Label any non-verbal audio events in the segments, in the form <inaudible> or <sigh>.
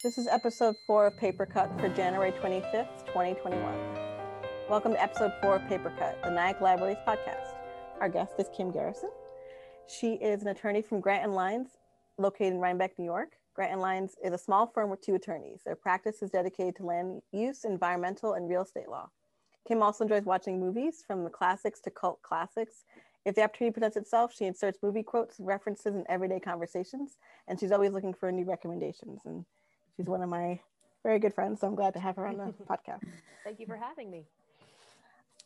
This is episode four of Paper Cut for January 25th, 2021. Welcome to episode four of Paper Cut, the Nyack Libraries podcast. Our guest is Kim Garrison. She is an attorney from Grant and Lyons, located in Rhinebeck, New York. Grant and Lyons is a small firm with two attorneys. Their practice is dedicated to land use, environmental, and real estate law. Kim also enjoys watching movies from the classics to cult classics. If the opportunity presents itself, she inserts movie quotes, references and everyday conversations, and she's always looking for new recommendations. And she's one of my very good friends, so I'm glad to have her on the <laughs> podcast. Thank you for having me.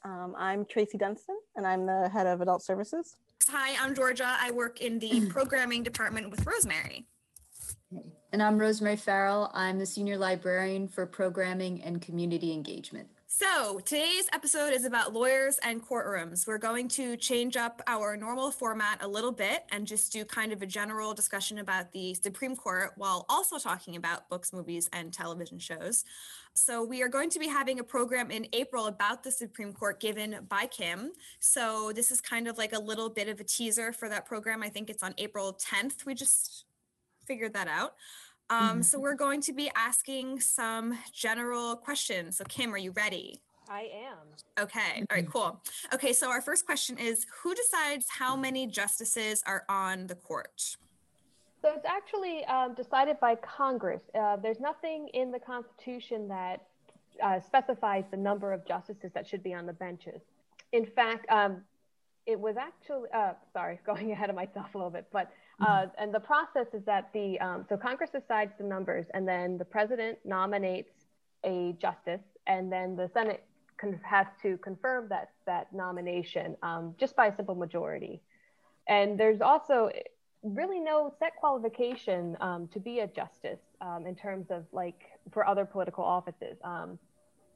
Um, I'm Tracy Dunstan, and I'm the head of adult services. Hi, I'm Georgia. I work in the <laughs> programming department with Rosemary. And I'm Rosemary Farrell. I'm the senior librarian for programming and community engagement. So, today's episode is about lawyers and courtrooms. We're going to change up our normal format a little bit and just do kind of a general discussion about the Supreme Court while also talking about books, movies, and television shows. So, we are going to be having a program in April about the Supreme Court given by Kim. So, this is kind of like a little bit of a teaser for that program. I think it's on April 10th. We just figured that out. Um, so we're going to be asking some general questions. So Kim, are you ready? I am. Okay. All right, cool. Okay, so our first question is who decides how many justices are on the court? So it's actually um, decided by Congress. Uh, there's nothing in the Constitution that uh, specifies the number of justices that should be on the benches. In fact, um, it was actually, uh, sorry, <laughs> going ahead of myself a little bit, but uh, and the process is that the um, so Congress decides the numbers, and then the president nominates a justice, and then the Senate has to confirm that that nomination um, just by a simple majority. And there's also really no set qualification um, to be a justice um, in terms of like for other political offices. Um,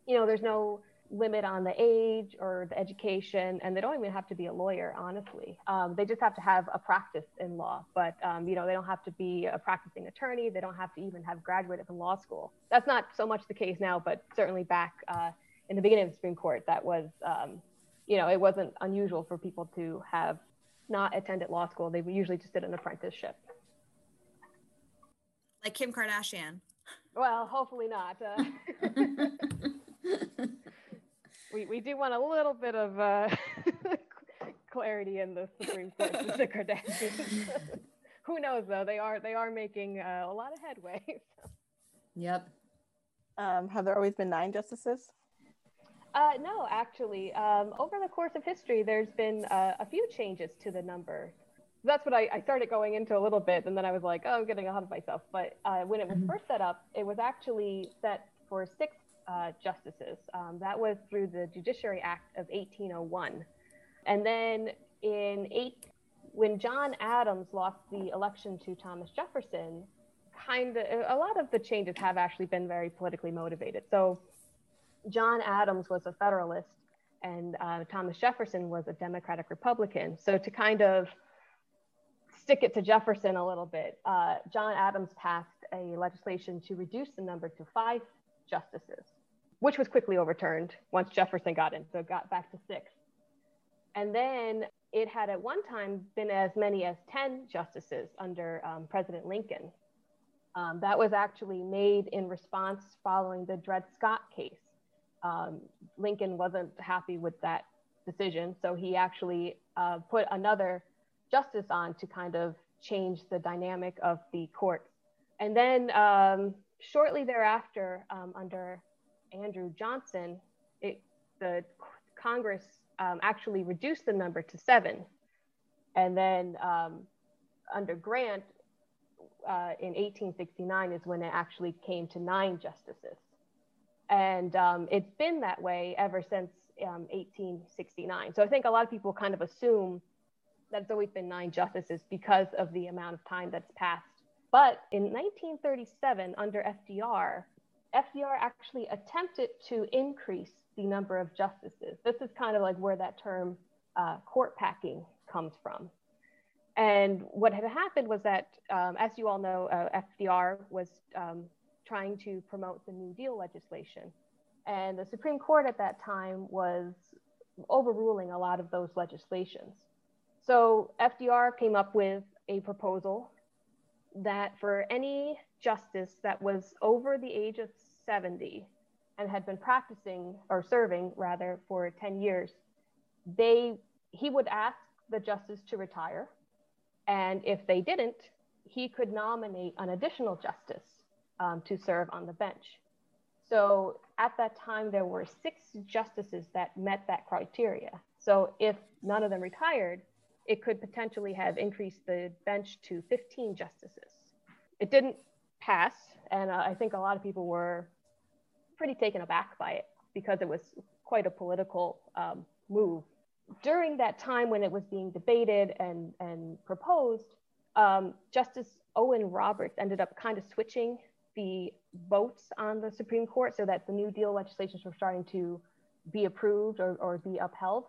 you know, there's no limit on the age or the education, and they don't even have to be a lawyer, honestly. Um, they just have to have a practice in law, but um, you know they don't have to be a practicing attorney. They don't have to even have graduated from law school. That's not so much the case now, but certainly back uh, in the beginning of the Supreme Court, that was um, you know it wasn't unusual for people to have not attended law school. They usually just did an apprenticeship. Like Kim Kardashian. Well, hopefully not. Uh, <laughs> <laughs> we, we do want a little bit of uh, <laughs> clarity in the Supreme Court with the Kardashians. <laughs> Who knows though? They are they are making uh, a lot of headway. So. Yep. Um, have there always been nine justices? Uh, no, actually, um, over the course of history, there's been uh, a few changes to the number. That's what I, I, started going into a little bit, and then I was like, oh, I'm getting ahead of myself. But uh, when it was mm-hmm. first set up, it was actually set for six uh, justices. Um, that was through the Judiciary Act of 1801. And then in eight, when John Adams lost the election to Thomas Jefferson, kind of a lot of the changes have actually been very politically motivated. So John Adams was a Federalist and uh, Thomas Jefferson was a Democratic Republican. So to kind of stick it to Jefferson a little bit, uh, John Adams passed a legislation to reduce the number to five justices which was quickly overturned once Jefferson got in. So it got back to six. And then it had at one time been as many as 10 justices under um, President Lincoln. Um, that was actually made in response following the Dred Scott case. Um, Lincoln wasn't happy with that decision, so he actually uh, put another justice on to kind of change the dynamic of the courts. And then um, shortly thereafter, um, under Andrew Johnson, it, the Congress um, actually reduced the number to seven. And then um, under Grant uh, in 1869 is when it actually came to nine justices. And um, it's been that way ever since 1869. Um, so I think a lot of people kind of assume that it's always been nine justices because of the amount of time that's passed. But in 1937, under FDR, FDR actually attempted to increase the number of justices. This is kind of like where that term uh, court packing comes from. And what had happened was that, um, as you all know, uh, FDR was um, trying to promote the New Deal legislation. And the Supreme Court at that time was overruling a lot of those legislations. So FDR came up with a proposal that for any justice that was over the age of 70 and had been practicing or serving rather for 10 years, they he would ask the justice to retire. And if they didn't, he could nominate an additional justice um, to serve on the bench. So at that time, there were six justices that met that criteria. So if none of them retired, it could potentially have increased the bench to 15 justices. It didn't pass, and uh, I think a lot of people were pretty taken aback by it because it was quite a political um, move. During that time when it was being debated and, and proposed, um, Justice Owen Roberts ended up kind of switching the votes on the Supreme Court so that the New Deal legislations were starting to be approved or, or be upheld.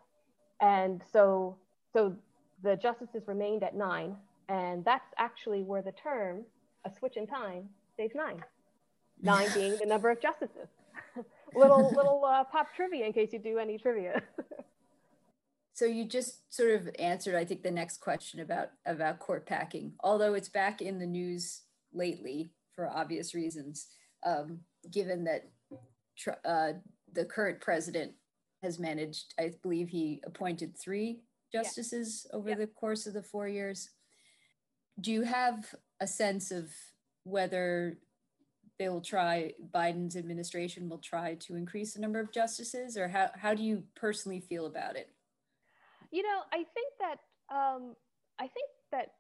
And so, so the justices remained at nine, and that's actually where the term "a switch in time" saves nine. Nine being the number of justices. <laughs> little <laughs> little uh, pop trivia in case you do any trivia. so you just sort of answered, I think, the next question about about court packing. Although it's back in the news lately for obvious reasons, um, given that uh, the current president has managed, I believe he appointed three justices yeah. over yeah. the course of the four years. Do you have a sense of whether they will try, Biden's administration will try to increase the number of justices, or how, how do you personally feel about it? You know, I think that um, I think that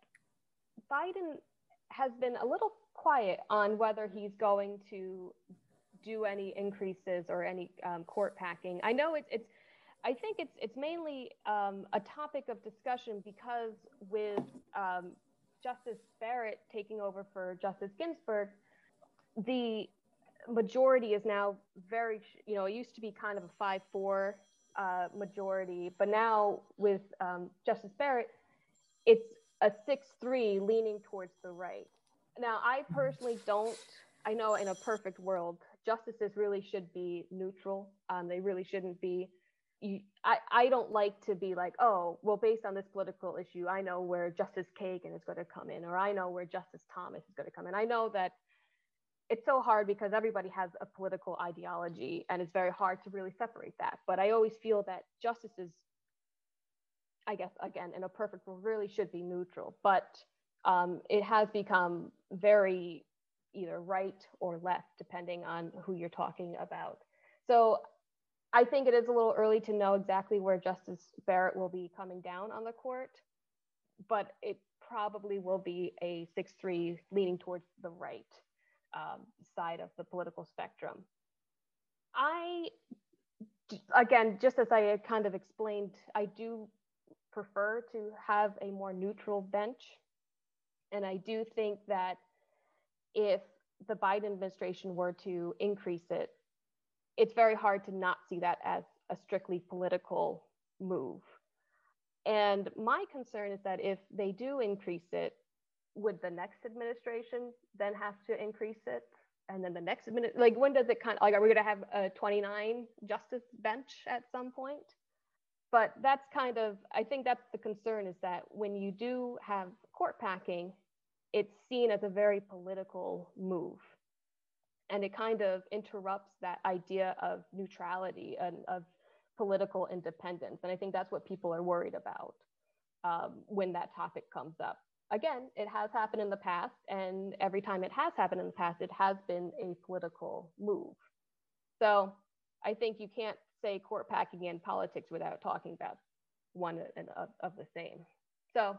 Biden has been a little quiet on whether he's going to do any increases or any um, court packing. I know it's it's I think it's it's mainly um, a topic of discussion because with um, Justice Barrett taking over for Justice Ginsburg, the majority is now very you know it used to be kind of a five four uh, majority, but now with um, Justice Barrett, it's a six three leaning towards the right. Now I personally don't. I know in a perfect world, justices really should be neutral. Um, they really shouldn't be you, I, I don't like to be like, oh, well, based on this political issue, I know where Justice Kagan is going to come in, or I know where Justice Thomas is going to come in. I know that it's so hard because everybody has a political ideology and it's very hard to really separate that. But I always feel that justices, I guess, again, in a perfect world, really should be neutral. But um, it has become very either right or left, depending on who you're talking about. So I think it is a little early to know exactly where Justice Barrett will be coming down on the court, but it probably will be a 6 3 leaning towards the right um, side of the political spectrum. I, again, just as I kind of explained, I do prefer to have a more neutral bench. And I do think that if the Biden administration were to increase it, it's very hard to not see that as a strictly political move. And my concern is that if they do increase it, would the next administration then have to increase it? And then the next minute, like when does it kind of like, are we going to have a 29 justice bench at some point? But that's kind of, I think that's the concern is that when you do have court packing, it's seen as a very political move and it kind of interrupts that idea of neutrality and of political independence. And i think that's what people are worried about um, when that topic comes up. Again it has happened in the past and every time it has happened in the past it has been a political move. So i think you can't say court packing in politics without talking about one of, of the same. So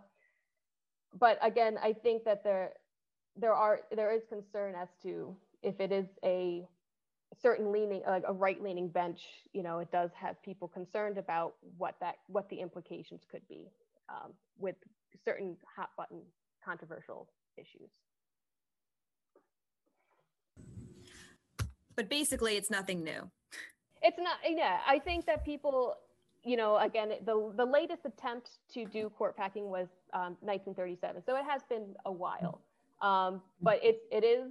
but again i think that there there are there is concern as to if it is a certain leaning like a right leaning bench you know it does have people concerned about what that what the implications could be um, with certain hot button controversial issues. But basically it's nothing new. It's not yeah i think that people you know again the the latest attempt to do court packing was um, 1937 so it has been a while. Um, but it, it is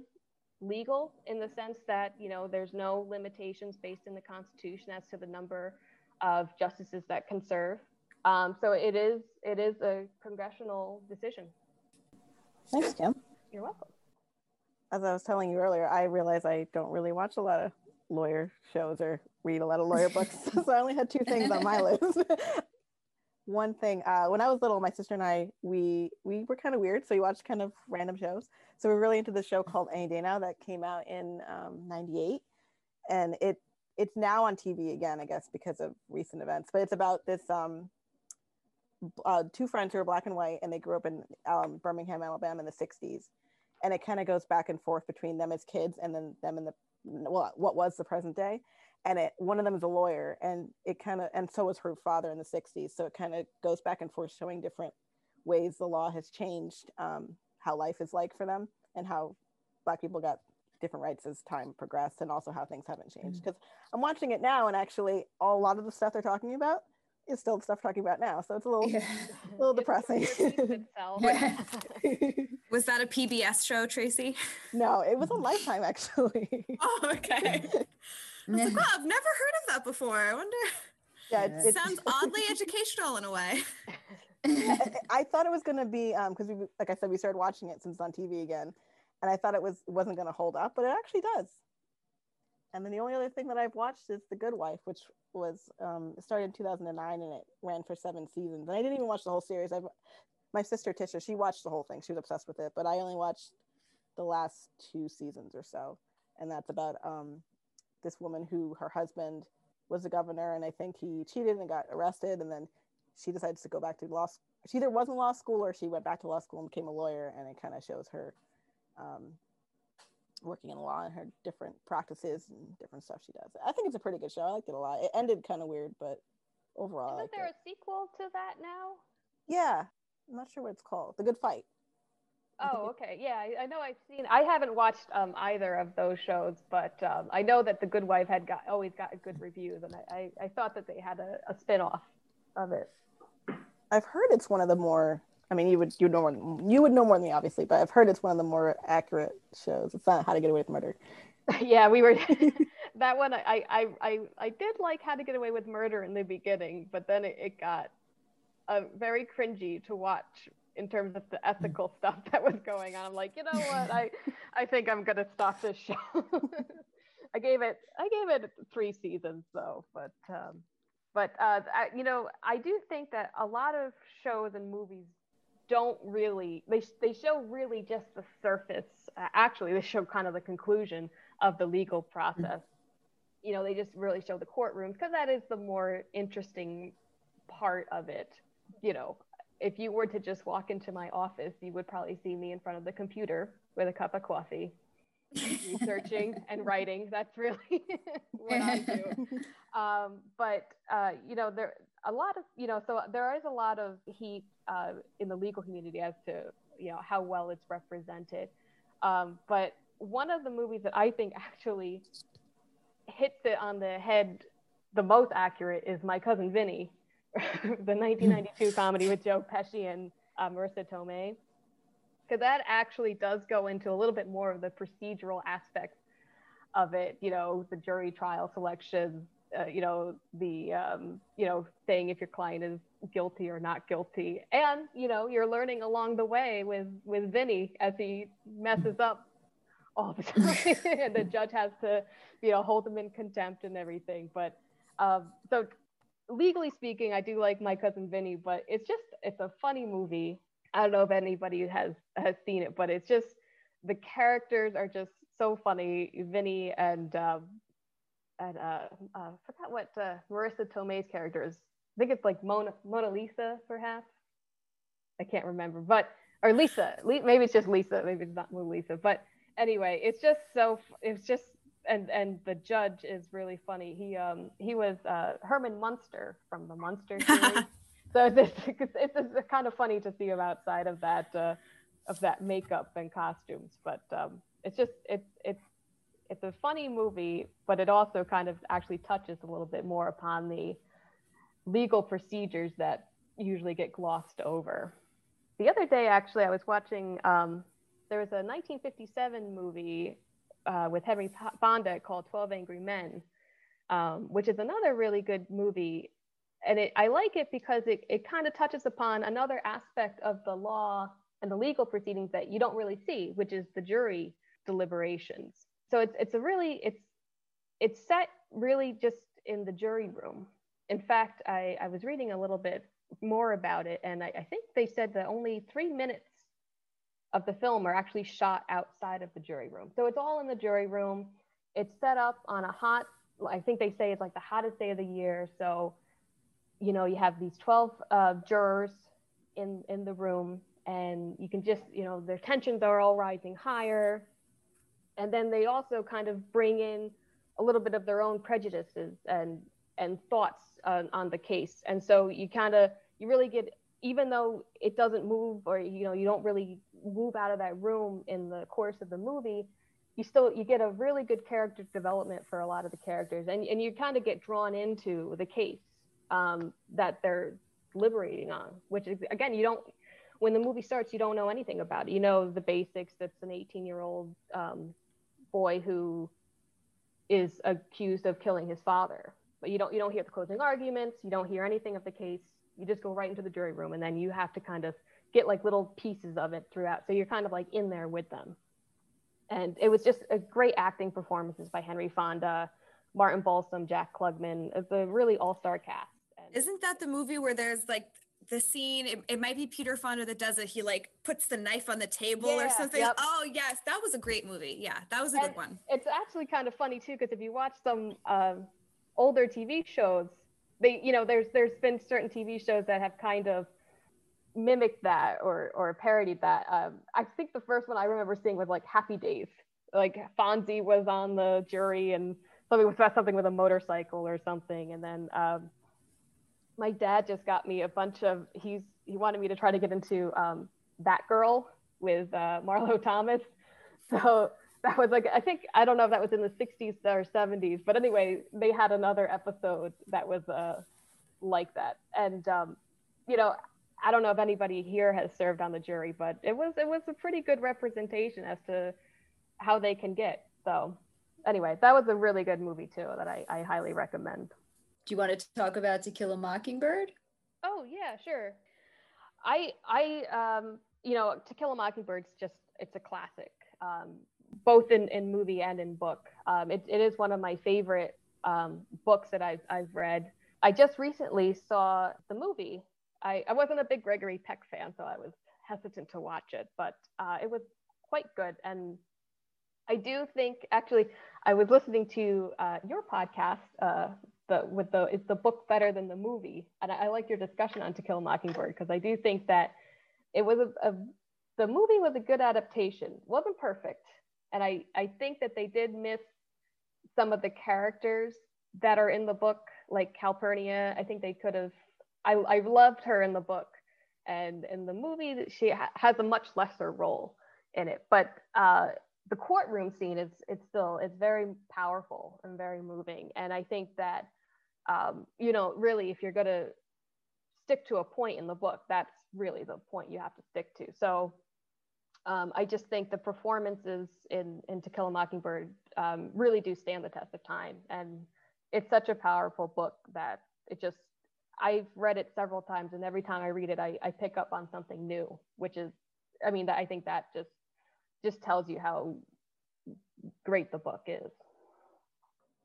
legal in the sense that you know there's no limitations based in the Constitution as to the number of justices that can serve. Um, so it is it is a congressional decision. Thanks, Kim. You're welcome. As I was telling you earlier, I realize I don't really watch a lot of lawyer shows or read a lot of lawyer books. <laughs> so I only had two things on my <laughs> list. One thing, uh, when I was little, my sister and I, we we were kind of weird, so we watched kind of random shows. So we're really into this show called Any Day Now that came out in '98, um, and it it's now on TV again, I guess, because of recent events. But it's about this um, uh, two friends who are black and white, and they grew up in um, Birmingham, Alabama, in the '60s, and it kind of goes back and forth between them as kids and then them in the well, what was the present day. And it one of them is a lawyer, and it kind of and so was her father in the '60s. So it kind of goes back and forth, showing different ways the law has changed um, how life is like for them and how black people got different rights as time progressed and also how things haven't changed because mm-hmm. i'm watching it now and actually a lot of the stuff they're talking about is still the stuff talking about now so it's a little yeah. a little depressing <laughs> <laughs> was that a pbs show tracy no it was a lifetime actually <laughs> oh okay like, oh, i've never heard of that before i wonder <laughs> yeah it, it sounds oddly educational in a way <laughs> I thought it was going to be because um, we, like I said, we started watching it since it's on TV again, and I thought it was wasn't going to hold up, but it actually does. And then the only other thing that I've watched is The Good Wife, which was um, started in 2009 and it ran for seven seasons. And I didn't even watch the whole series. I've my sister Tisha, she watched the whole thing. She was obsessed with it, but I only watched the last two seasons or so. And that's about um, this woman who her husband was a governor, and I think he cheated and got arrested, and then she decides to go back to law. school. She either wasn't law school or she went back to law school and became a lawyer, and it kind of shows her um, working in law and her different practices and different stuff she does. I think it's a pretty good show. I liked it a lot. It ended kind of weird, but overall. Isn't there it. a sequel to that now? Yeah, I'm not sure what it's called. The Good Fight. Oh, <laughs> okay. Yeah, I, I, know I've seen. I haven't watched um, either of those shows, but um, I know that The Good Wife had got always got good reviews, and I, I, I thought that they had a, a spin off of it. I've heard it's one of the more I mean, you would you know more you would know more than me, obviously, but I've heard it's one of the more accurate shows. It's not How to Get Away with Murder. <laughs> yeah, we were <laughs> that one. I, I I I did like How to Get Away with Murder in the beginning, but then it, it got uh, very cringy to watch in terms of the ethical stuff that was going on. I'm like, you know what? I <laughs> I think I'm gonna stop this show. <laughs> I gave it I gave it three seasons though, but um, but uh, I, you know I do think that a lot of shows and movies don't really they they show really just the surface uh, actually they show kind of the conclusion of the legal process you know they just really show the courtrooms because that is the more interesting part of it you know if you were to just walk into my office you would probably see me in front of the computer with a cup of coffee researching <laughs> and writing. That's really <laughs> what i do. <laughs> Um, but uh, you know there a lot of you know so there is a lot of heat uh, in the legal community as to you know how well it's represented. Um, but one of the movies that i think actually hits it on the head the most accurate is my cousin vinny <laughs> the 1992 comedy with joe pesci and uh, marisa tomei. Because that actually does go into a little bit more of the procedural aspects of it you know the jury trial selection uh, you know the um, you know saying if your client is guilty or not guilty. And you know you're learning along the way with with vinny as he messes up all the <laughs> time and the judge has to you know hold him in contempt and everything. But um, so legally speaking i do like my cousin vinny but it's just it's a funny movie i don't know if anybody has has seen it but it's just the characters are just so funny vinny and um, and uh, uh, forgot what uh, Marisa Tomei's character is. I think it's like Mona Mona Lisa, perhaps. I can't remember, but or Lisa. maybe it's just Lisa. Maybe it's not Mona Lisa. But anyway, it's just so. It's just and and the judge is really funny. He um he was uh, Herman Munster from the Munster <laughs> series. so <laughs> this it's, it's, kind of funny to see him outside of that uh, of that makeup and costumes. But um, it's just it's it's it's a funny movie, but it also kind of actually touches a little bit more upon the legal procedures that usually get glossed over. The other day, actually, I was watching. Um, there was a 1957 movie uh, with Henry Fonda called 12 Angry Men, um, which is another really good movie. And it, I like it because it, it kind of touches upon another aspect of the law and the legal proceedings that you don't really see, which is the jury deliberations. So it's it's a really it's it's set really just in the jury room. In fact, I, I was reading a little bit more about it, and I, I think they said that only three minutes of the film are actually shot outside of the jury room. So it's all in the jury room. It's set up on a hot, I think they say it's like the hottest day of the year. So, you know, you have these 12 uh, jurors in, in the room, and you can just, you know, their tensions are all rising higher. And then they also kind of bring in a little bit of their own prejudices and, and thoughts on, on the case. And so you kind of, you really get even though it doesn't move or you know you don't really move out of that room in the course of the movie you still you get a really good character development for a lot of the characters. And, and you kind of get drawn into the case um, that they're liberating on which is again you don't when the movie starts you don't know anything about it. You know the basics that's an 18 year old um, boy who is accused of killing his father. But you don't you don't hear the closing arguments you don't hear anything of the case you just go right into the jury room and then you have to kind of get like little pieces of it throughout. So you're kind of like in there with them. And it was just a great acting performances by henry fonda martin balsam jack klugman it's a really all-star cast. And isn't that the movie where there's like the scene it, it, might be peter fonda that does it he like puts the knife on the table yeah, or something? yep. oh yes that was a great movie. Yeah that was a and good one. it's actually kind of funny too because if you watch some um, older tv shows they you know there's there's been certain tv shows that have kind of mimicked that or or parodied that. Um, i think the first one i remember seeing was like happy days. Like fonzie was on the jury and something was about something with a motorcycle or something. And then um, my dad just got me a bunch of he's he wanted me to try to get into um, that girl with uh, marlo thomas. <laughs> So that was like I think I don't know if that was in the 60s or 70s, but anyway, they had another episode that was uh, like that, and um, you know, I don't know if anybody here has served on the jury, but it was it was a pretty good representation as to how they can get. So anyway, that was a really good movie too that I, I highly recommend. Do you want to talk about To Kill a Mockingbird? Oh yeah, sure. I I um you know To Kill a Mockingbird's just it's a classic. Um, both in, in movie and in book. Um, it, it is one of my favorite um, books that I've, I've read. I just recently saw the movie. I, I wasn't a big Gregory Peck fan, so I was hesitant to watch it, but uh, it was quite good. And I do think, actually, I was listening to uh, your podcast, uh, the with the is the book better than the movie? And I, I like your discussion on To Kill a Mockingbird because I do think that it was a, a the movie was a good adaptation. wasn't perfect, and I, I think that they did miss some of the characters that are in the book, like Calpurnia. I think they could have, I, I loved her in the book. And in the movie, she ha- has a much lesser role in it. But uh, the courtroom scene is it's still it's very powerful and very moving. And I think that um, you know really if you're going to stick to a point in the book, that's really the point you have to stick to. So um, I just think the performances in, in To Kill a Mockingbird um, really do stand the test of time. And it's such a powerful book that it just, I've read it several times and every time I read it, I, I pick up on something new, which is, I mean, I think that just, just tells you how great the book is.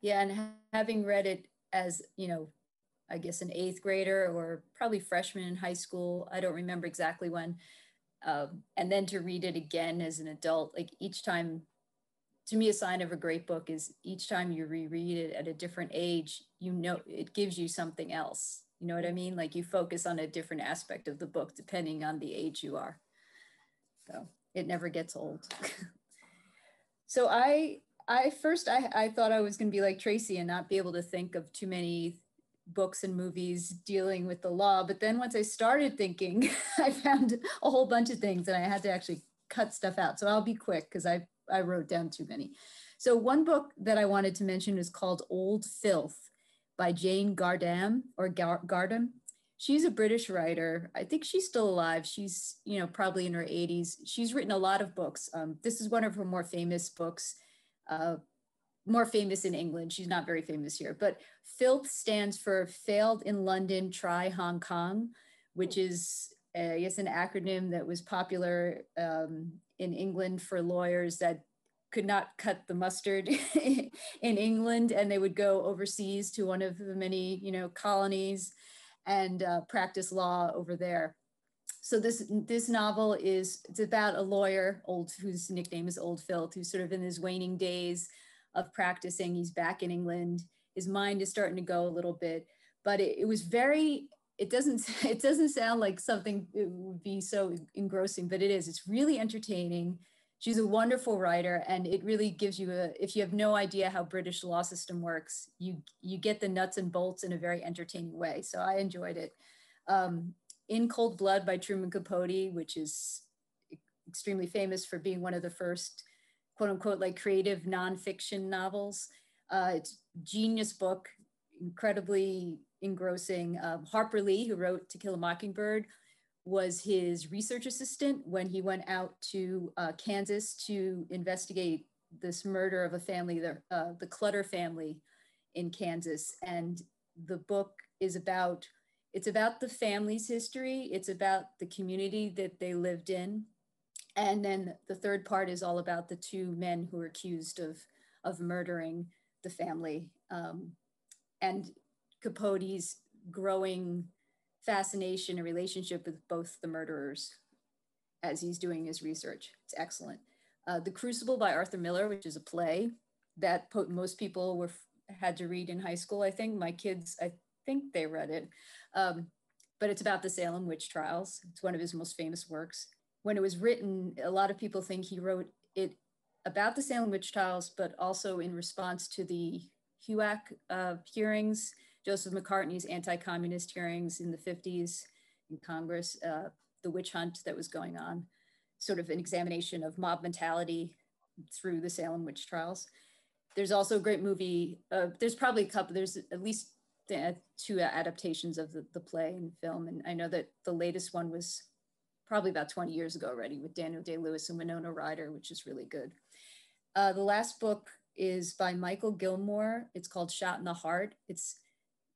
Yeah. And having read it as, you know, I guess an eighth grader or probably freshman in high school, I don't remember exactly when, um, and then to read it again as an adult like each time to me a sign of a great book is each time you reread it at a different age you know it gives you something else. You know what i mean? Like you focus on a different aspect of the book depending on the age you are. So it never gets old. <laughs> So i i first i, I thought i was going to be like tracy and not be able to think of too many books and movies dealing with the law. But then once I started thinking, <laughs> I found a whole bunch of things and I had to actually cut stuff out. So I'll be quick because I, I wrote down too many. So one book that I wanted to mention is called Old Filth by Jane Gardam or Gardam. She's a British writer. I think she's still alive. She's, you know, probably in her 80s. She's written a lot of books. Um, this is one of her more famous books. Uh, more famous in England. She's not very famous here, but FILTH stands for Failed in London, Try Hong Kong, which is I guess, an acronym that was popular um, in England for lawyers that could not cut the mustard <laughs> in England, and they would go overseas to one of the many, you know, colonies and uh, practice law over there. So this this novel is it's about a lawyer, old whose nickname is Old Filth, who's sort of in his waning days of practicing. He's back in England. His mind is starting to go a little bit, but it, it was very. It doesn't. <laughs> It doesn't sound like something it would be so engrossing, but it is. It's really entertaining she's a wonderful writer and it really gives you a if you have no idea how british law system works you you get the nuts and bolts in a very entertaining way so i enjoyed it um, in cold blood by truman capote which is extremely famous for being one of the first quote unquote like creative nonfiction novels uh, it's genius book incredibly engrossing um, harper lee who wrote to kill a mockingbird was his research assistant when he went out to uh, Kansas to investigate this murder of a family, the, uh, the Clutter family in Kansas. And the book is about, it's about the family's history. It's about the community that they lived in. And then the third part is all about the two men who are accused of, of murdering the family. Um, and Capote's growing fascination and relationship with both the murderers as he's doing his research. It's excellent. Uh, the Crucible by Arthur Miller, which is a play that most people were had to read in high school. I think my kids, I think they read it, um, but it's about the Salem witch trials. It's one of his most famous works. When it was written, a lot of people think he wrote it about the Salem witch trials, but also in response to the HUAC uh, hearings Joseph McCarthy's anti-communist hearings in the 50s in Congress, uh, the witch hunt that was going on, sort of an examination of mob mentality through the Salem witch trials. There's also a great movie. Uh, there's probably a couple. There's at least two adaptations of the, the play and film, and I know that the latest one was probably about 20 years ago already with Daniel Day Lewis and Winona Ryder, which is really good. Uh, the last book is by Mikal Gilmore. It's called Shot in the Heart. It's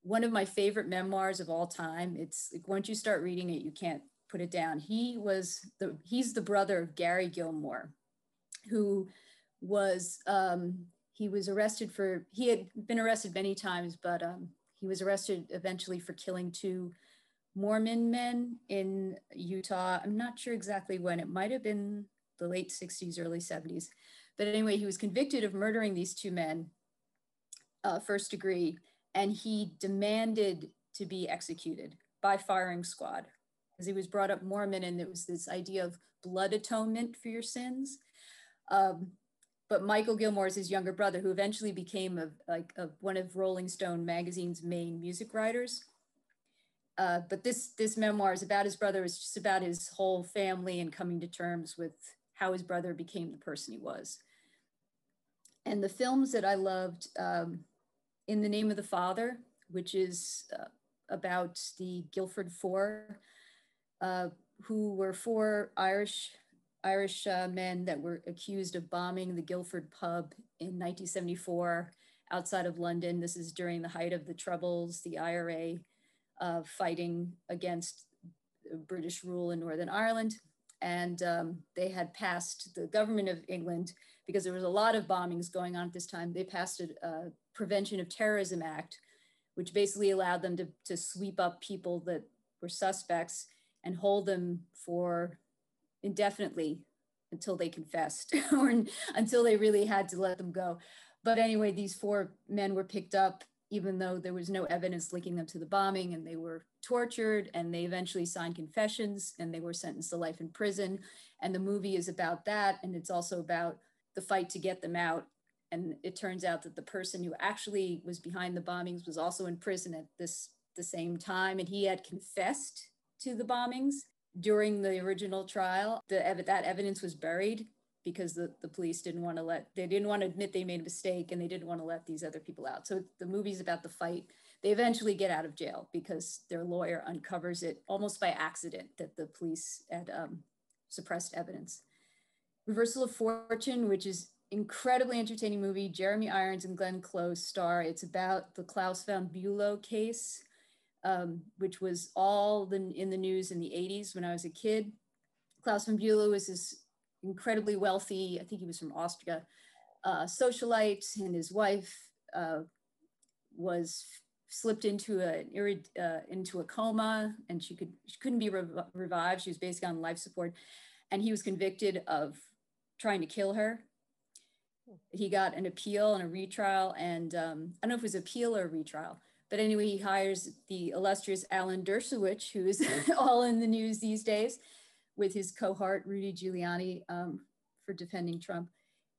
one of my favorite memoirs of all time. It's like once you start reading it, you can't put it down. He was the he's the brother of Gary Gilmore, who was um, he was arrested for he had been arrested many times, but um, he was arrested eventually for killing two Mormon men in Utah. I'm not sure exactly when. It might have been the late 60s, early 70s. But anyway, he was convicted of murdering these two men, uh, first degree and he demanded to be executed by firing squad because he was brought up Mormon and there was this idea of blood atonement for your sins. Um, but Mikal Gilmore is his younger brother, who eventually became a, like a, one of Rolling Stone magazine's main music writers. Uh, but this this memoir is about his brother. It's just about his whole family and coming to terms with how his brother became the person he was. And the films that I loved, um, in the Name of the Father, which is uh, about the Guildford Four, uh, who were four Irish Irish uh, men that were accused of bombing the Guildford pub in 1974 outside of London. This is during the height of the Troubles, the IRA uh, fighting against British rule in Northern Ireland. And um, they had passed the government of England because there was a lot of bombings going on at this time. They passed a, a Prevention of Terrorism Act, which basically allowed them to, to sweep up people that were suspects and hold them for indefinitely until they confessed <laughs> or until they really had to let them go. But anyway, these four men were picked up, even though there was no evidence linking them to the bombing, and they were tortured and they eventually signed confessions and they were sentenced to life in prison. And the movie is about that. And it's also about the fight to get them out and it turns out that the person who actually was behind the bombings was also in prison at this the same time and he had confessed to the bombings during the original trial the that evidence was buried because the, the police didn't want to let they didn't want to admit they made a mistake and they didn't want to let these other people out so the movie's about the fight they eventually get out of jail because their lawyer uncovers it almost by accident that the police had um, suppressed evidence reversal of fortune which is incredibly entertaining movie. Jeremy Irons and Glenn Close star. It's about the Klaus von Bülow case, um, which was all the, in the news in the 80s when I was a kid. Klaus von Bülow was this incredibly wealthy, I think he was from Austria, uh, socialite, and his wife uh, was slipped into a uh, into a coma, and she could she couldn't be rev revived. She was basically on life support, and he was convicted of trying to kill her. He got an appeal and a retrial, and um, I don't know if it was appeal or retrial, but anyway, he hires the illustrious Alan Dershowitz, who's <laughs> all in the news these days, with his cohort Rudy Giuliani um, for defending Trump.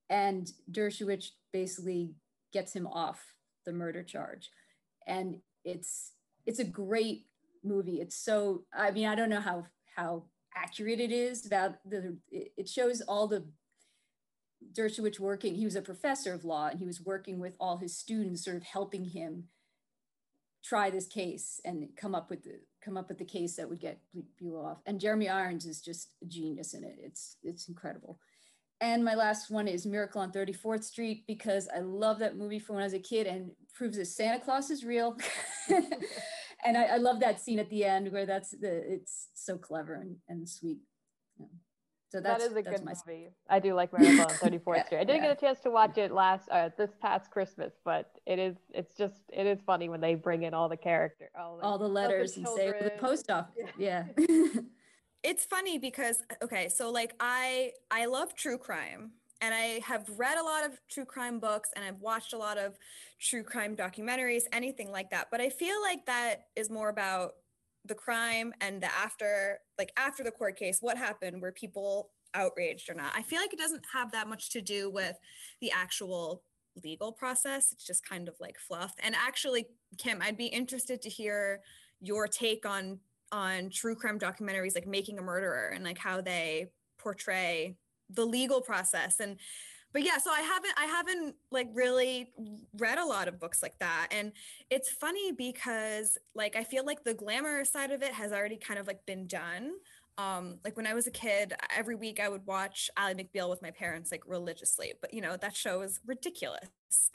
And Dershowitz basically gets him off the murder charge. And it's it's a great movie. It's so I mean, I don't know how how accurate it is about the it shows all the Dershowitz working, he was a professor of law and he was working with all his students, sort of helping him try this case and come up with the come up with the case that would get Bülow off. And Jeremy Irons is just a genius in it. It's it's incredible. And my last one is Miracle on 34th Street because I love that movie from when I was a kid and proves that Santa Claus is real. <laughs> and I, I, love that scene at the end where that's the it's so clever and, and sweet. Yeah. So that's, that is a good my... movie. I do like Miracle on 34th yeah, Street. I didn't yeah. get a chance to watch it last uh, this past Christmas, but it is it's just it is funny when they bring in all the character, all the, all the letters the and say the post office. Yeah. yeah. <laughs> it's funny because okay, so like I I love true crime and I have read a lot of true crime books and I've watched a lot of true crime documentaries, anything like that. But I feel like that is more about the crime and the after like after the court case what happened? Were people outraged or not? I feel like it doesn't have that much to do with the actual legal process. It's just kind of like fluff. And actually kim i'd be interested to hear your take on on true crime documentaries like making a murderer and like how they portray the legal process. And but yeah so i haven't i haven't like really read a lot of books like that and it's funny because like i feel like the glamour side of it has already kind of like been done um, like when I was a kid, every week I would watch Ally McBeal with my parents like religiously. But you know, that show is ridiculous. <laughs>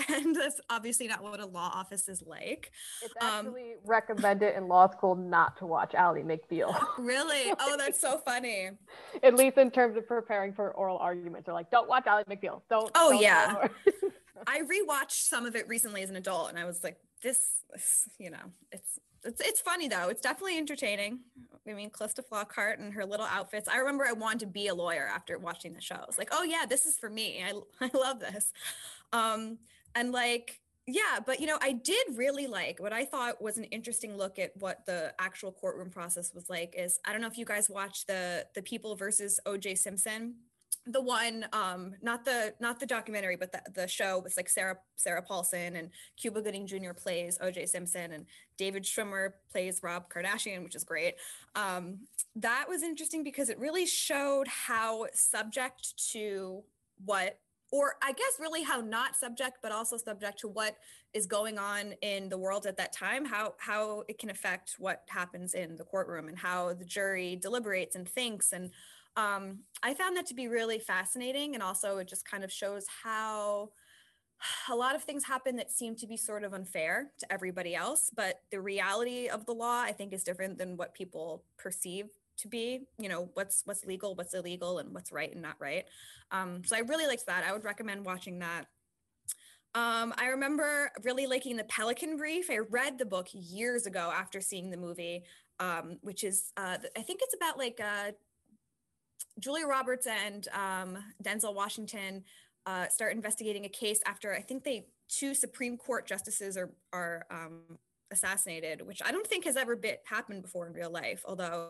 And that's obviously not what a law office is like. It's um, actually um, recommended in law school not to watch Ally McBeal. <laughs> Really? <laughs> Oh, that's so funny. At least in terms of preparing for oral arguments. They're like, don't watch Ally McBeal. Don't. Oh don't yeah. I rewatched some of it recently as an adult and I was like, this, this you know, it's it's it's funny though. It's definitely entertaining. I mean, Calista Flockhart and her little outfits. I remember I wanted to be a lawyer after watching the show. I was like, oh yeah, this is for me. I <laughs> I love this. Um, and like, yeah, but you know, I did really like what I thought was an interesting look at what the actual courtroom process was like. Is I don't know if you guys watched the the People versus O.J. Simpson the one um not the not the documentary but the, the show was like sarah sarah paulson and cuba gooding jr plays oj simpson and david schwimmer plays rob kardashian which is great. Um that was interesting because it really showed how subject to what or i guess really how not subject but also subject to what is going on in the world at that time how how it can affect what happens in the courtroom and how the jury deliberates and thinks and um, I found that to be really fascinating. And also, it just kind of shows how <sighs> a lot of things happen that seem to be sort of unfair to everybody else. But the reality of the law, I think, is different than what people perceive to be you know what's what's legal what's illegal and what's right and not right um, so i really liked that i would recommend watching that um, I remember really liking the Pelican Brief. I read the book years ago after seeing the movie, um, which is uh, I think it's about like uh, Julia Roberts and um, Denzel Washington uh, start investigating a case after I think they two Supreme Court justices are are um, assassinated, which I don't think has ever been happened before in real life. Although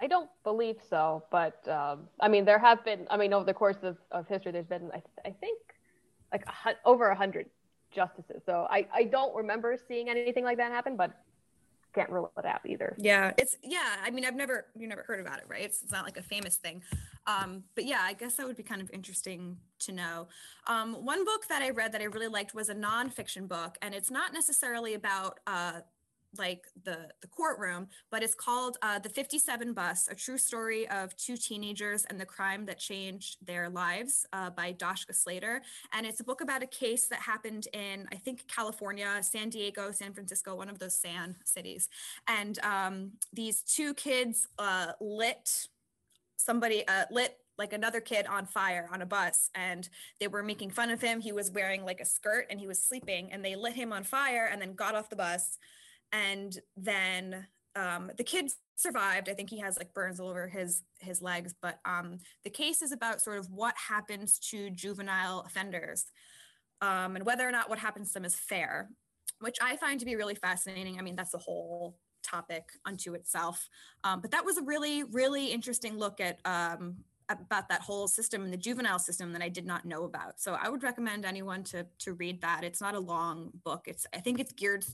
I don't believe so, but um, I mean there have been. I mean over the course of, of history, there's been I, I think like over a hundred justices. So I I don't remember seeing anything like that happen, but can't rule it out either. Yeah, it's yeah. I mean, I've never you never heard about it, right? It's, it's not like a famous thing. Um, but yeah, I guess that would be kind of interesting to know. Um, one book that I read that I really liked was a nonfiction book, and it's not necessarily about uh, like the the courtroom, but it's called uh, the 57 Bus: A True Story of Two Teenagers and the Crime That Changed Their Lives uh, by Dashka Slater, and it's a book about a case that happened in I think California, San Diego, San Francisco, one of those San cities, and um, these two kids uh, lit somebody uh, lit like another kid on fire on a bus and they were making fun of him. He was wearing like a skirt and he was sleeping and they lit him on fire and then got off the bus and then um, the kid survived. I think he has like burns all over his his legs but um, the case is about sort of what happens to juvenile offenders um, and whether or not what happens to them is fair which i find to be really fascinating. I mean that's the whole topic unto itself. Um, but that was a really really interesting look at um, about that whole system and the juvenile system that I did not know about. So I would recommend anyone to to read that. It's not a long book. It's I think it's geared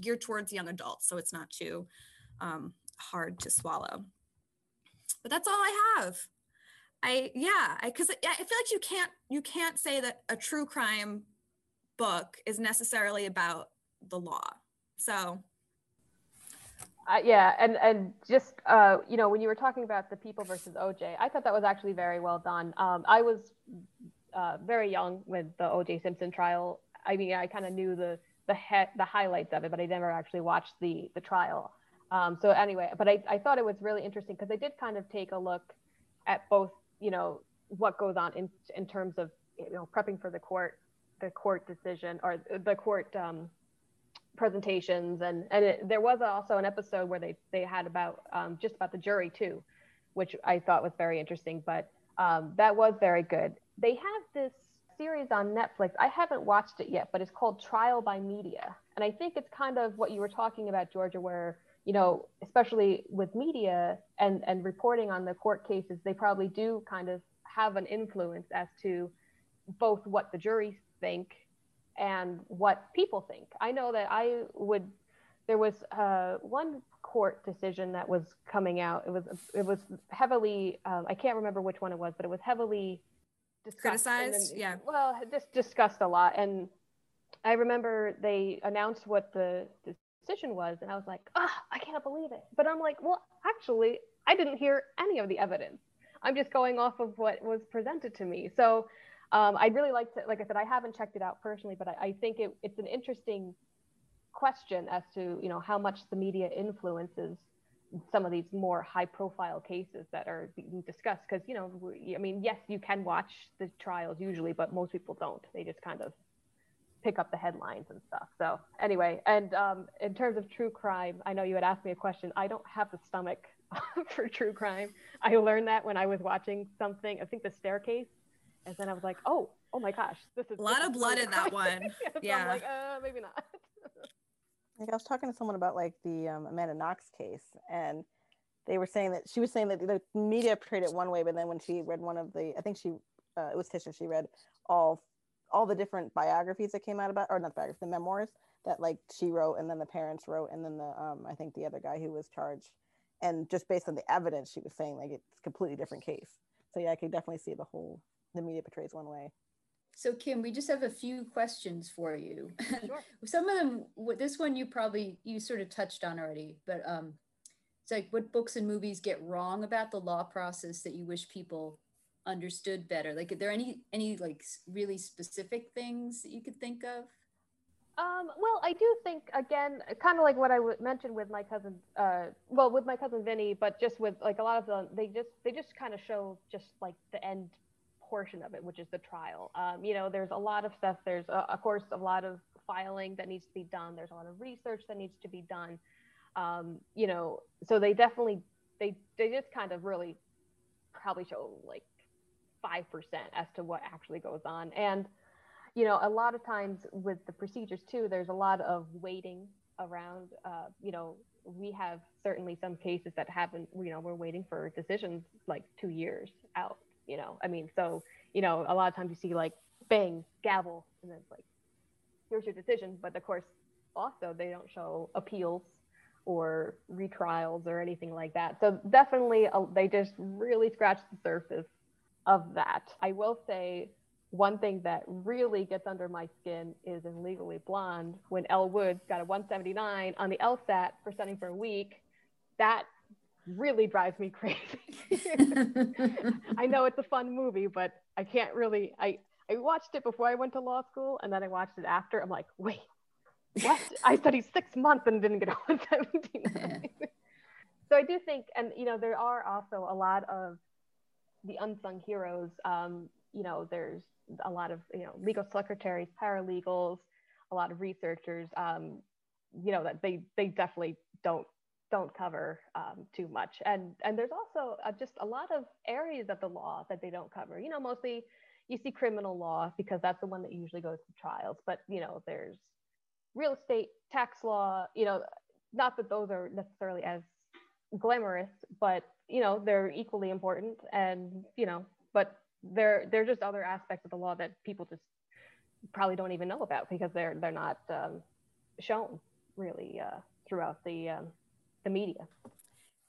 geared towards young adults, so it's not too um, hard to swallow. But that's all I have. I yeah, because I, I feel like you can't you can't say that a true crime book is necessarily about the law. So uh, yeah, and and just uh, you know when you were talking about the people versus OJ, I thought that was actually very well done. Um, I was uh, very young with the OJ Simpson trial. I mean, I kind of knew the the he- the highlights of it, but I never actually watched the the trial. Um, so anyway, but I, I thought it was really interesting because I did kind of take a look at both, you know, what goes on in in terms of you know prepping for the court the court decision or the court um, presentations and and it, there was also an episode where they they had about um, just about the jury too which i thought was very interesting but um, that was very good. They have this series on netflix. I haven't watched it yet but it's called trial by media. And i think it's kind of what you were talking about georgia where you know especially with media and and reporting on the court cases they probably do kind of have an influence as to both what the jury think and what people think. I know that I would. There was uh, one court decision that was coming out. It was it was heavily. Um, I can't remember which one it was, but it was heavily criticized. Then, yeah. Well, just discussed a lot, and I remember they announced what the decision was, and I was like, ah, oh, I can't believe it. But I'm like, well, actually, I didn't hear any of the evidence. I'm just going off of what was presented to me. So um, I'd really like to, like I said, I haven't checked it out personally, but I, I think it, it's an interesting question as to, you know, how much the media influences some of these more high profile cases that are being discussed. Cause, you know, I mean, yes, you can watch the trials usually, but most people don't. They just kind of pick up the headlines and stuff. So anyway, and um, in terms of true crime, I know you had asked me a question. I don't have the stomach <laughs> for true crime. I learned that when I was watching something, I think the staircase and then I was like, oh, oh my gosh, this is a lot of blood in that <laughs> one. <laughs> yeah. yeah. I'm like, uh, maybe not. <laughs> like I was talking to someone about like the um, Amanda Knox case, and they were saying that she was saying that the media portrayed it one way, but then when she read one of the, I think she, uh, it was Tisha, she read all all the different biographies that came out about, or not biographies, the memoirs that like she wrote, and then the parents wrote, and then the um, I think the other guy who was charged, and just based on the evidence, she was saying like it's a completely different case. So yeah, I could definitely see the whole the media portrays one way. So Kim, we just have a few questions for you. <laughs> Sure. Some of them, this one you probably you sort of touched on already, but um, it's like what books and movies get wrong about the law process that you wish people understood better. Like, are there any any like really specific things that you could think of? Um, well, I do think again, kind of like what I w- mentioned with my cousin, uh, well, with my cousin Vinny, but just with like a lot of them, they just they just kind of show just like the end portion of it, which is the trial. Um, you know, there's a lot of stuff. There's, uh, of course, a lot of filing that needs to be done. There's a lot of research that needs to be done. Um, you know, so they definitely they they just kind of really probably show like five percent as to what actually goes on. And you know, a lot of times with the procedures too, there's a lot of waiting around. Uh, you know, we have certainly some cases that haven't. You know, we're waiting for decisions like two years out you know i mean so you know a lot of times you see like bang gavel and then it's like here's your decision but of course also they don't show appeals or retrials or anything like that so definitely uh, they just really scratch the surface of that i will say one thing that really gets under my skin is in Legally Blonde when Elle Woods got a 179 on the LSAT for studying for a week. That really drives me crazy. <laughs> I know it's a fun movie, but I can't really. I I watched it before I went to law school, and then I watched it after. I'm like, wait, what? I <laughs> studied six months and didn't get a 179. <laughs> so I do think, and you know, there are also a lot of the unsung heroes. Um, you know, there's a lot of you know legal secretaries, paralegals, a lot of researchers. Um, you know that they they definitely don't don't cover um, too much. And and there's also uh, just a lot of areas of the law that they don't cover. You know, mostly you see criminal law because that's the one that usually goes to trials. But you know, there's real estate, tax law. You know, not that those are necessarily as glamorous, but you know, they're equally important. And you know, but there there're just other aspects of the law that people just probably don't even know about because they're they're not um, shown really uh, throughout the um, the media.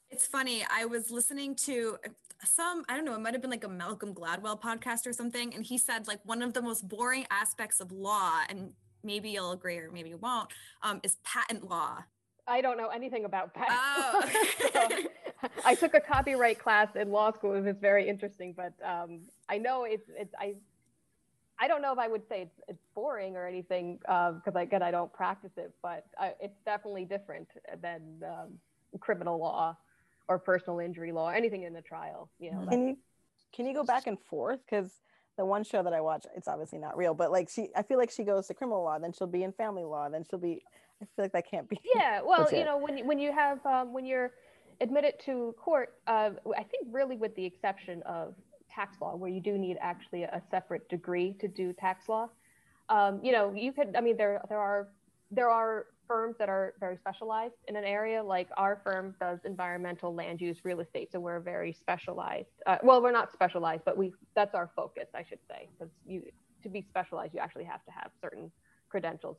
It's funny. I was listening to some, I don't know, it might have been like a Malcolm Gladwell podcast or something. And he said, like, one of the most boring aspects of law, and maybe you'll agree or maybe you won't, um, is patent law. I don't know anything about patent. Oh. <laughs> so, I took a copyright class in law school. It was very interesting, but um, I know it's, it's, I, I don't know if I would say it's, it's boring or anything because uh, again I don't practice it, but I, it's definitely different than um, criminal law or personal injury law, anything in the trial. You know. Can you can you go back and forth because the one show that I watch, it's obviously not real, but like she, I feel like she goes to criminal law, then she'll be in family law, then she'll be. I feel like that can't be. Yeah, well, <laughs> you know, when when you have um, when you're admitted to court, uh, I think really with the exception of tax law, where you do need actually a separate degree to do tax law. Um, you know, you could. I mean, there there are there are firms that are very specialized in an area. Like our firm does environmental land use real estate, so we're very specialized. Uh, well, we're not specialized, but we that's our focus, I should say, because you to be specialized, you actually have to have certain credentials.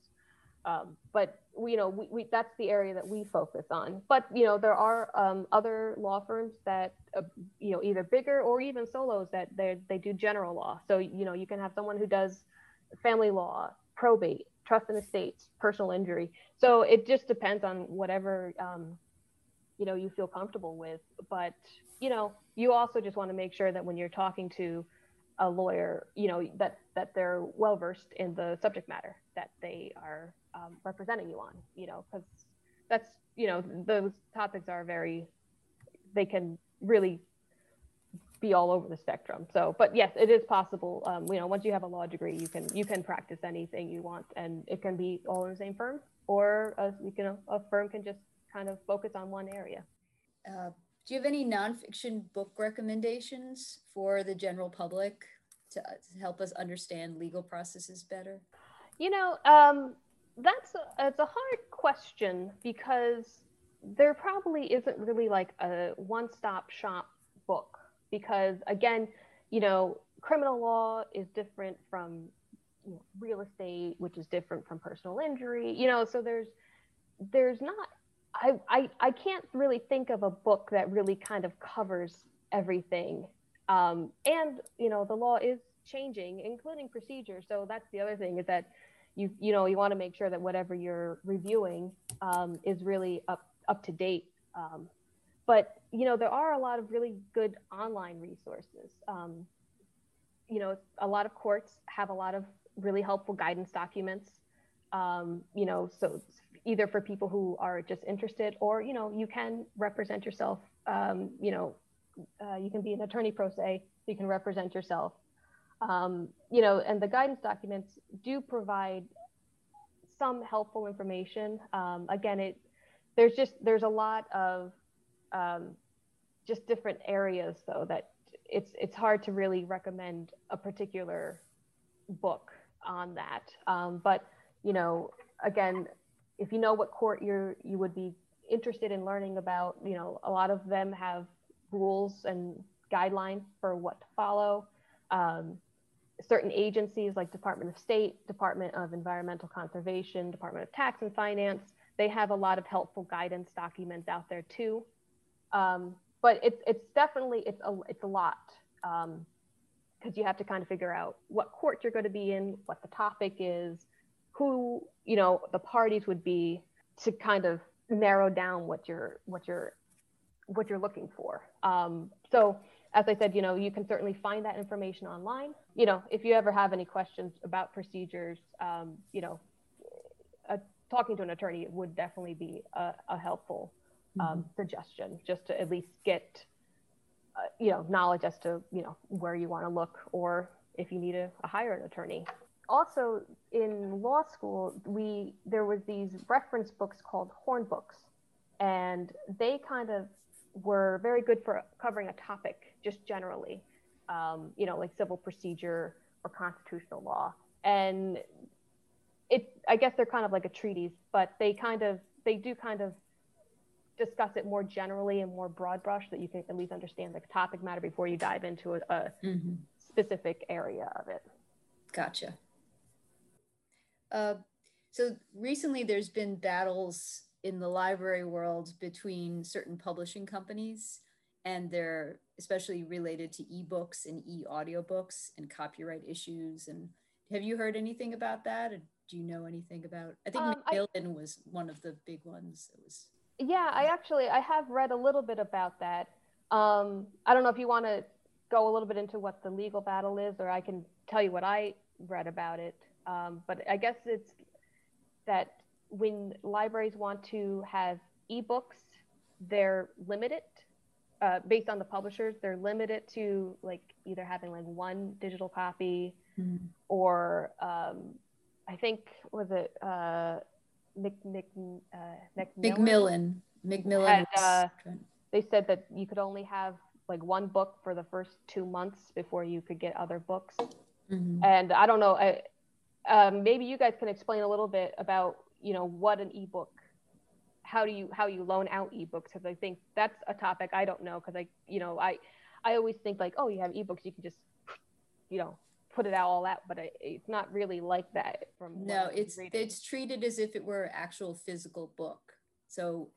Um, but you know, we, we, that's the area that we focus on. But you know, there are um, other law firms that, uh, you know, either bigger or even solos that they they do general law. So you know, you can have someone who does family law, probate, trust and estates, personal injury. So it just depends on whatever um, you know you feel comfortable with. But you know, you also just want to make sure that when you're talking to a lawyer, you know, that that they're well versed in the subject matter that they are um, representing you on. You know, because that's you know those topics are very they can really be all over the spectrum. So, but yes, it is possible. Um, you know, once you have a law degree, you can you can practice anything you want, and it can be all in the same firm, or a, you can a firm can just kind of focus on one area. Uh, do you have any nonfiction book recommendations for the general public to, to help us understand legal processes better? You know, um, that's a, it's a hard question because there probably isn't really like a one-stop shop book because again, you know, criminal law is different from you know, real estate, which is different from personal injury. You know, so there's there's not I, I, I can't really think of a book that really kind of covers everything. Um, and, you know, the law is changing, including procedure. So that's the other thing is that you, you know, you want to make sure that whatever you're reviewing um, is really up, up to date. Um, but, you know, there are a lot of really good online resources. Um, you know, a lot of courts have a lot of really helpful guidance documents. Um, you know, so either for people who are just interested or you know you can represent yourself um, you know uh, you can be an attorney pro se you can represent yourself um, you know and the guidance documents do provide some helpful information um, again it there's just there's a lot of um, just different areas though that it's it's hard to really recommend a particular book on that um, but you know again if you know what court you're you would be interested in learning about, you know, a lot of them have rules and guidelines for what to follow. Um, certain agencies like Department of State, Department of Environmental Conservation, Department of Tax and Finance, they have a lot of helpful guidance documents out there too. Um, but it's it's definitely it's a it's a lot because because you have to kind of figure out what court you're going to be in, what the topic is, who you know the parties would be to kind of narrow down what you're what you're what you're looking for. Um, so as I said, you know, you can certainly find that information online. You know, if you ever have any questions about procedures, um, you know, uh, talking to an attorney would definitely be a, a helpful um, mm-hmm. suggestion, just to at least get, uh, you know, knowledge as to you know where you want to look, or if you need to hire an attorney. Also, in law school, we there was these reference books called horn books, and they kind of were very good for covering a topic just generally, um, you know, like civil procedure or constitutional law. And it, I guess they're kind of like a treatise, but they kind of, they do kind of discuss it more generally and more broad brush that you can at least understand the topic matter before you dive into a, a mm-hmm. specific area of it. Gotcha. Uh, so recently there's been battles in the library world between certain publishing companies and they're especially related to ebooks and e-audiobooks and copyright issues. And have you heard anything about that? Or do you know anything about i think um, macmillan I, was one of the big ones that was yeah i actually i have read a little bit about that. Um, i don't know if you want to go a little bit into what the legal battle is or i can tell you what i read about it. Um, but i guess it's that when libraries want to have ebooks, they're limited uh, based on the publishers. They're limited to like either having like one digital copy mm. or um, I think was it uh, Mc, Mc, uh, Macmillan. Macmillan. Had, uh, they said that you could only have like one book for the first two months before you could get other books. Mm-hmm. And I don't know. I, um, maybe you guys can explain a little bit about you know what an ebook how do you how you loan out ebooks because i think that's a topic i don't know because i you know i i always think like oh you have ebooks you can just you know put it out all out but it's not really like that from no it's reading. it's treated as if it were actual physical book so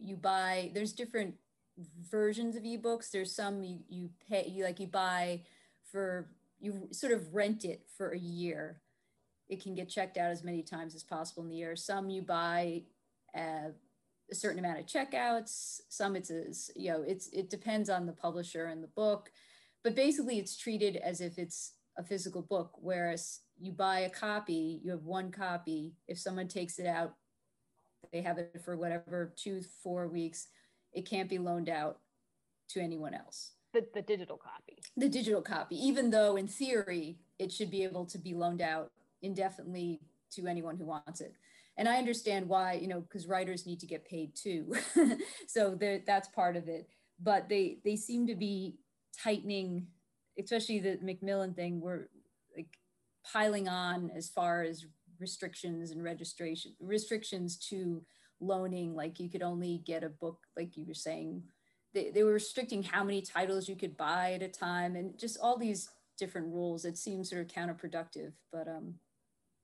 you buy there's different versions of ebooks there's some you, you pay you like you buy for you sort of rent it for a year it can get checked out as many times as possible in the year. Some you buy uh, a certain amount of checkouts. Some it's a, you know it's it depends on the publisher and the book, but basically it's treated as if it's a physical book. Whereas you buy a copy, you have one copy. If someone takes it out, they have it for whatever two four weeks. It can't be loaned out to anyone else. The, the digital copy. The digital copy, even though in theory it should be able to be loaned out indefinitely to anyone who wants it. And i understand why you know because writers need to get paid too. <laughs> So that's part of it. But they they seem to be tightening especially the macmillan thing we're like piling on as far as restrictions and registration restrictions to loaning. Like you could only get a book like you were saying. They, they were restricting how many titles you could buy at a time and just all these different rules. It seems sort of counterproductive but um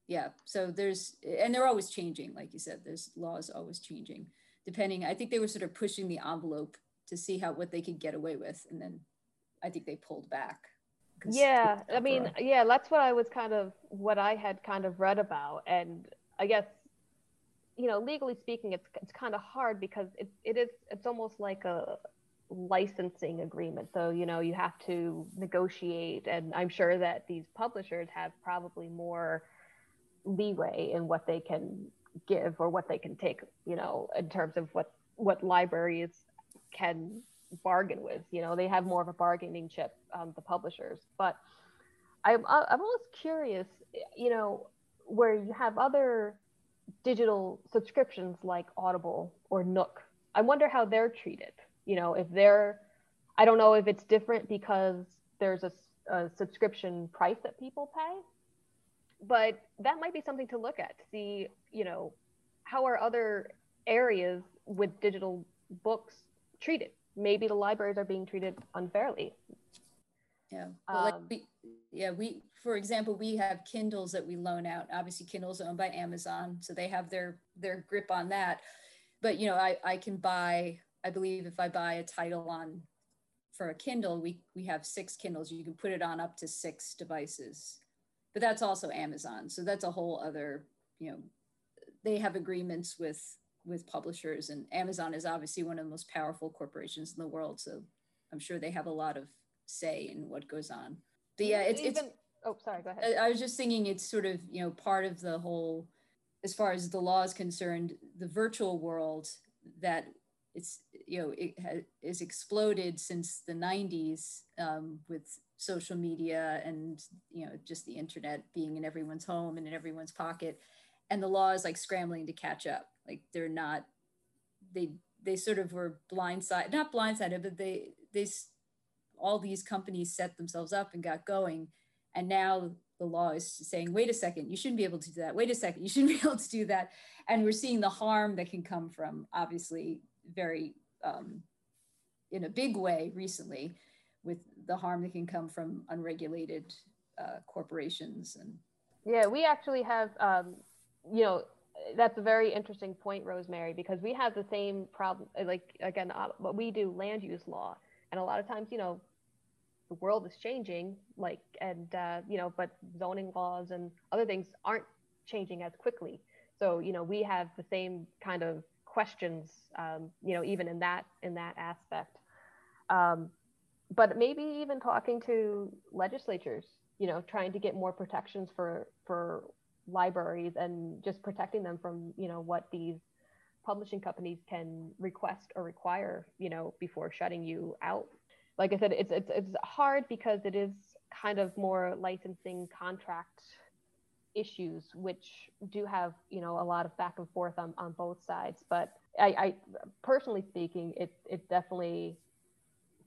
yeah so there's and they're always changing like you said there's laws always changing depending i think they were sort of pushing the envelope to see how what they could get away with and then i think they pulled back. Yeah i mean yeah that's what i was kind of what i had kind of read about and i guess you know legally speaking it's it's kind of hard because it, it is it's almost like a licensing agreement so you know you have to negotiate and i'm sure that these publishers have probably more leeway in what they can give or what they can take, you know, in terms of what what libraries can bargain with. You know, they have more of a bargaining chip, um, the publishers. But I'm I'm always curious, you know, where you have other digital subscriptions like Audible or Nook. I wonder how they're treated. You know, if they're, I don't know if it's different because there's a, a subscription price that people pay but that might be something to look at to see you know how are other areas with digital books treated? Maybe the libraries are being treated unfairly. Yeah. Well, um, like we, yeah we for example we have kindles that we loan out. Obviously kindle's owned by amazon so they have their their grip on that. But you know i i can buy i believe if i buy a title on for a Kindle, we, we have six Kindles. You can put it on up to six devices, but that's also Amazon. So that's a whole other, you know, they have agreements with with publishers and Amazon is obviously one of the most powerful corporations in the world. So I'm sure they have a lot of say in what goes on. But yeah, it's, Even, it's oh, sorry, go ahead. I, I was just thinking it's sort of, you know, part of the whole, as far as the law is concerned, the virtual world that it's, you know, it has is exploded since the 90s um, with social media and, you know, just the internet being in everyone's home and in everyone's pocket. And the law is like scrambling to catch up. Like they're not, they, they sort of were blindsided, not blindsided, but they, they, all these companies set themselves up and got going and now the law is saying, wait a second, you shouldn't be able to do that. Wait a second, you shouldn't <laughs> be able to do that. And we're seeing the harm that can come from, obviously, very um, in a big way recently, with the harm that can come from unregulated uh, corporations and Yeah, we actually have, um, you know, that's a very interesting point, Rosemary, because we have the same problem. Like again, uh, what we do land use law, and a lot of times, you know, the world is changing, like, and uh, you know, but zoning laws and other things aren't changing as quickly. So, you know, we have the same kind of questions, um, you know, even in that in that aspect. Um, but maybe even talking to legislatures, you know, trying to get more protections for for libraries and just protecting them from, you know, what these publishing companies can request or require, you know, before shutting you out. Like I said, it's it's it's hard because it is kind of more licensing contract issues, which do have, you know, a lot of back and forth on, on both sides. But I, I personally speaking, it it definitely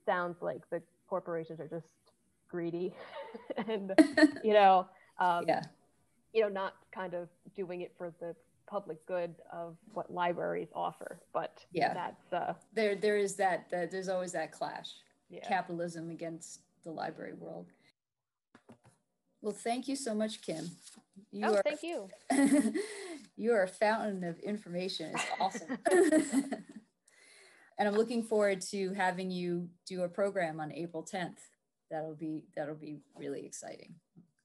sounds like the corporations are just greedy <laughs> and <laughs> you know um, yeah, you know not kind of doing it for the public good of what libraries offer but Yeah. that's uh there there is that, that there's always that clash. yeah capitalism against the library world. Well, thank you so much, Kim. You oh are thank you <laughs> you are a fountain of information. It's awesome. And I'm looking forward to having you do a program on April 10th. That'll be that'll be really exciting.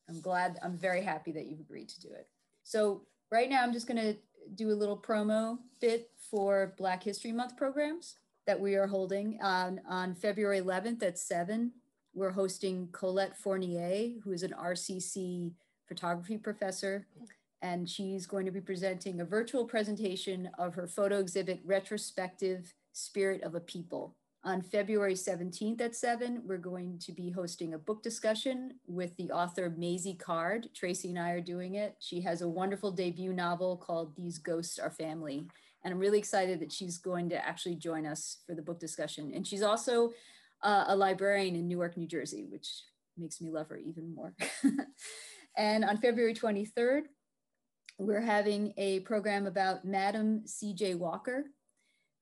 I'm glad I'm very happy that you've agreed to do it. So right now I'm just going to do a little promo bit for Black History Month programs that we are holding on on February 11th at 7. We're hosting Collette Fournier, who is an RCC photography professor, and she's going to be presenting a virtual presentation of her photo exhibit retrospective spirit of a people on february 17th at 7 we're going to be hosting a book discussion with the author Maisy Card. Tracy and I are doing it. She has a wonderful debut novel called These Ghosts Are Family. And I'm really excited that she's going to actually join us for the book discussion. And she's also uh, a librarian in Newark, New Jersey, which makes me love her even more. <laughs> and on February 23rd, we're having a program about Madam C.J. Walker,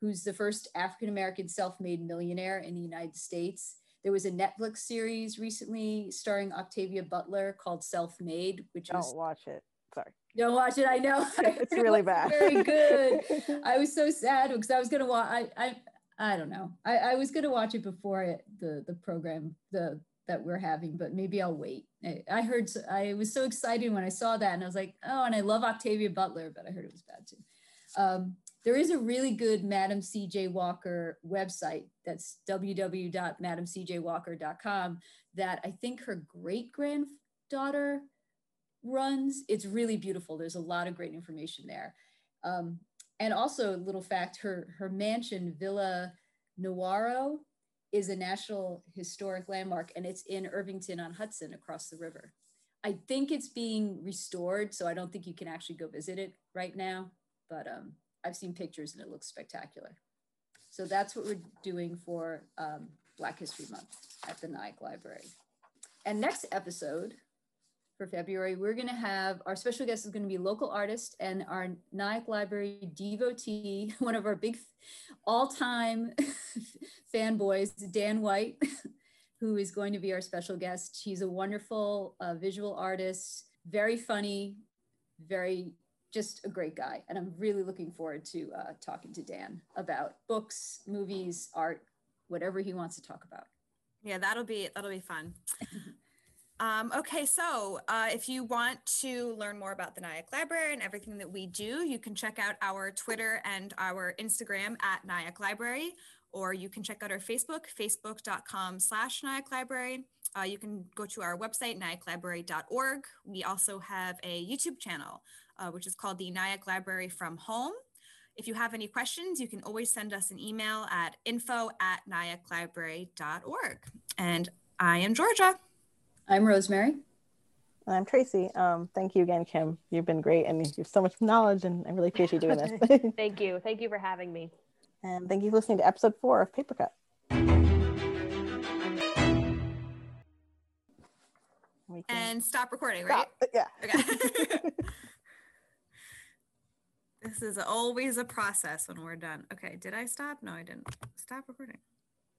who's the first African American self made millionaire in the United States. There was a Netflix series recently starring Octavia Butler called Self Made, which was Don't watch it. Sorry. don't watch it. I know <laughs> It's really bad. <laughs> Very good. I was so <laughs> sad because I was gonna watch. I I I don't know. I, I was gonna watch it before it, the the program the that we're having, but maybe I'll wait. I, I heard I was so excited when I saw that, and I was like, oh, and I love Octavia Butler, but I heard it was bad too. Um, there is a really good Madam CJ Walker website. That's www.madamcjwalker.com. That I think her great granddaughter runs. It's really beautiful. There's a lot of great information there. Um, and also, a little fact: her her mansion, Villa Lewaro, is a National Historic Landmark, and it's in Irvington on Hudson, across the river. I think it's being restored, so I don't think you can actually go visit it right now. But um, I've seen pictures, and it looks spectacular. So that's what we're doing for um, Black History Month at the Nyack Library. And next episode, for February, we're going to have our special guest is going to be local artist and our Nyack Library devotee, <laughs> one of our big all-time <laughs> fanboys, Dan White, <laughs> who is going to be our special guest. He's a wonderful uh, visual artist, very funny, very just a great guy. And I'm really looking forward to uh, talking to Dan about books, movies, art, whatever he wants to talk about. Yeah, that'll be that'll be fun. <laughs> Um, okay, so uh, if you want to learn more about the Nyack Library and everything that we do, you can check out our Twitter and our Instagram at Nyack Library, or you can check out our Facebook, facebook.com slash Nyack Library. Uh, you can go to our website, nyacklibrary.org. We also have a YouTube channel, uh, which is called the Nyack Library from Home. If you have any questions, you can always send us an email at info at nyacklibrary.org. And I am Georgia. I'm Rosemary. And I'm Tracy. Um, thank you again, Kim. You've been great and you have so much knowledge, and I really appreciate you doing this. <laughs> <laughs> Thank you. Thank you for having me. and thank you for listening to episode four of Paper Cut. And stop recording, right? stop. <laughs> Yeah. Okay. This is always a process when we're done. Okay, did I stop? No, I didn't. Stop recording.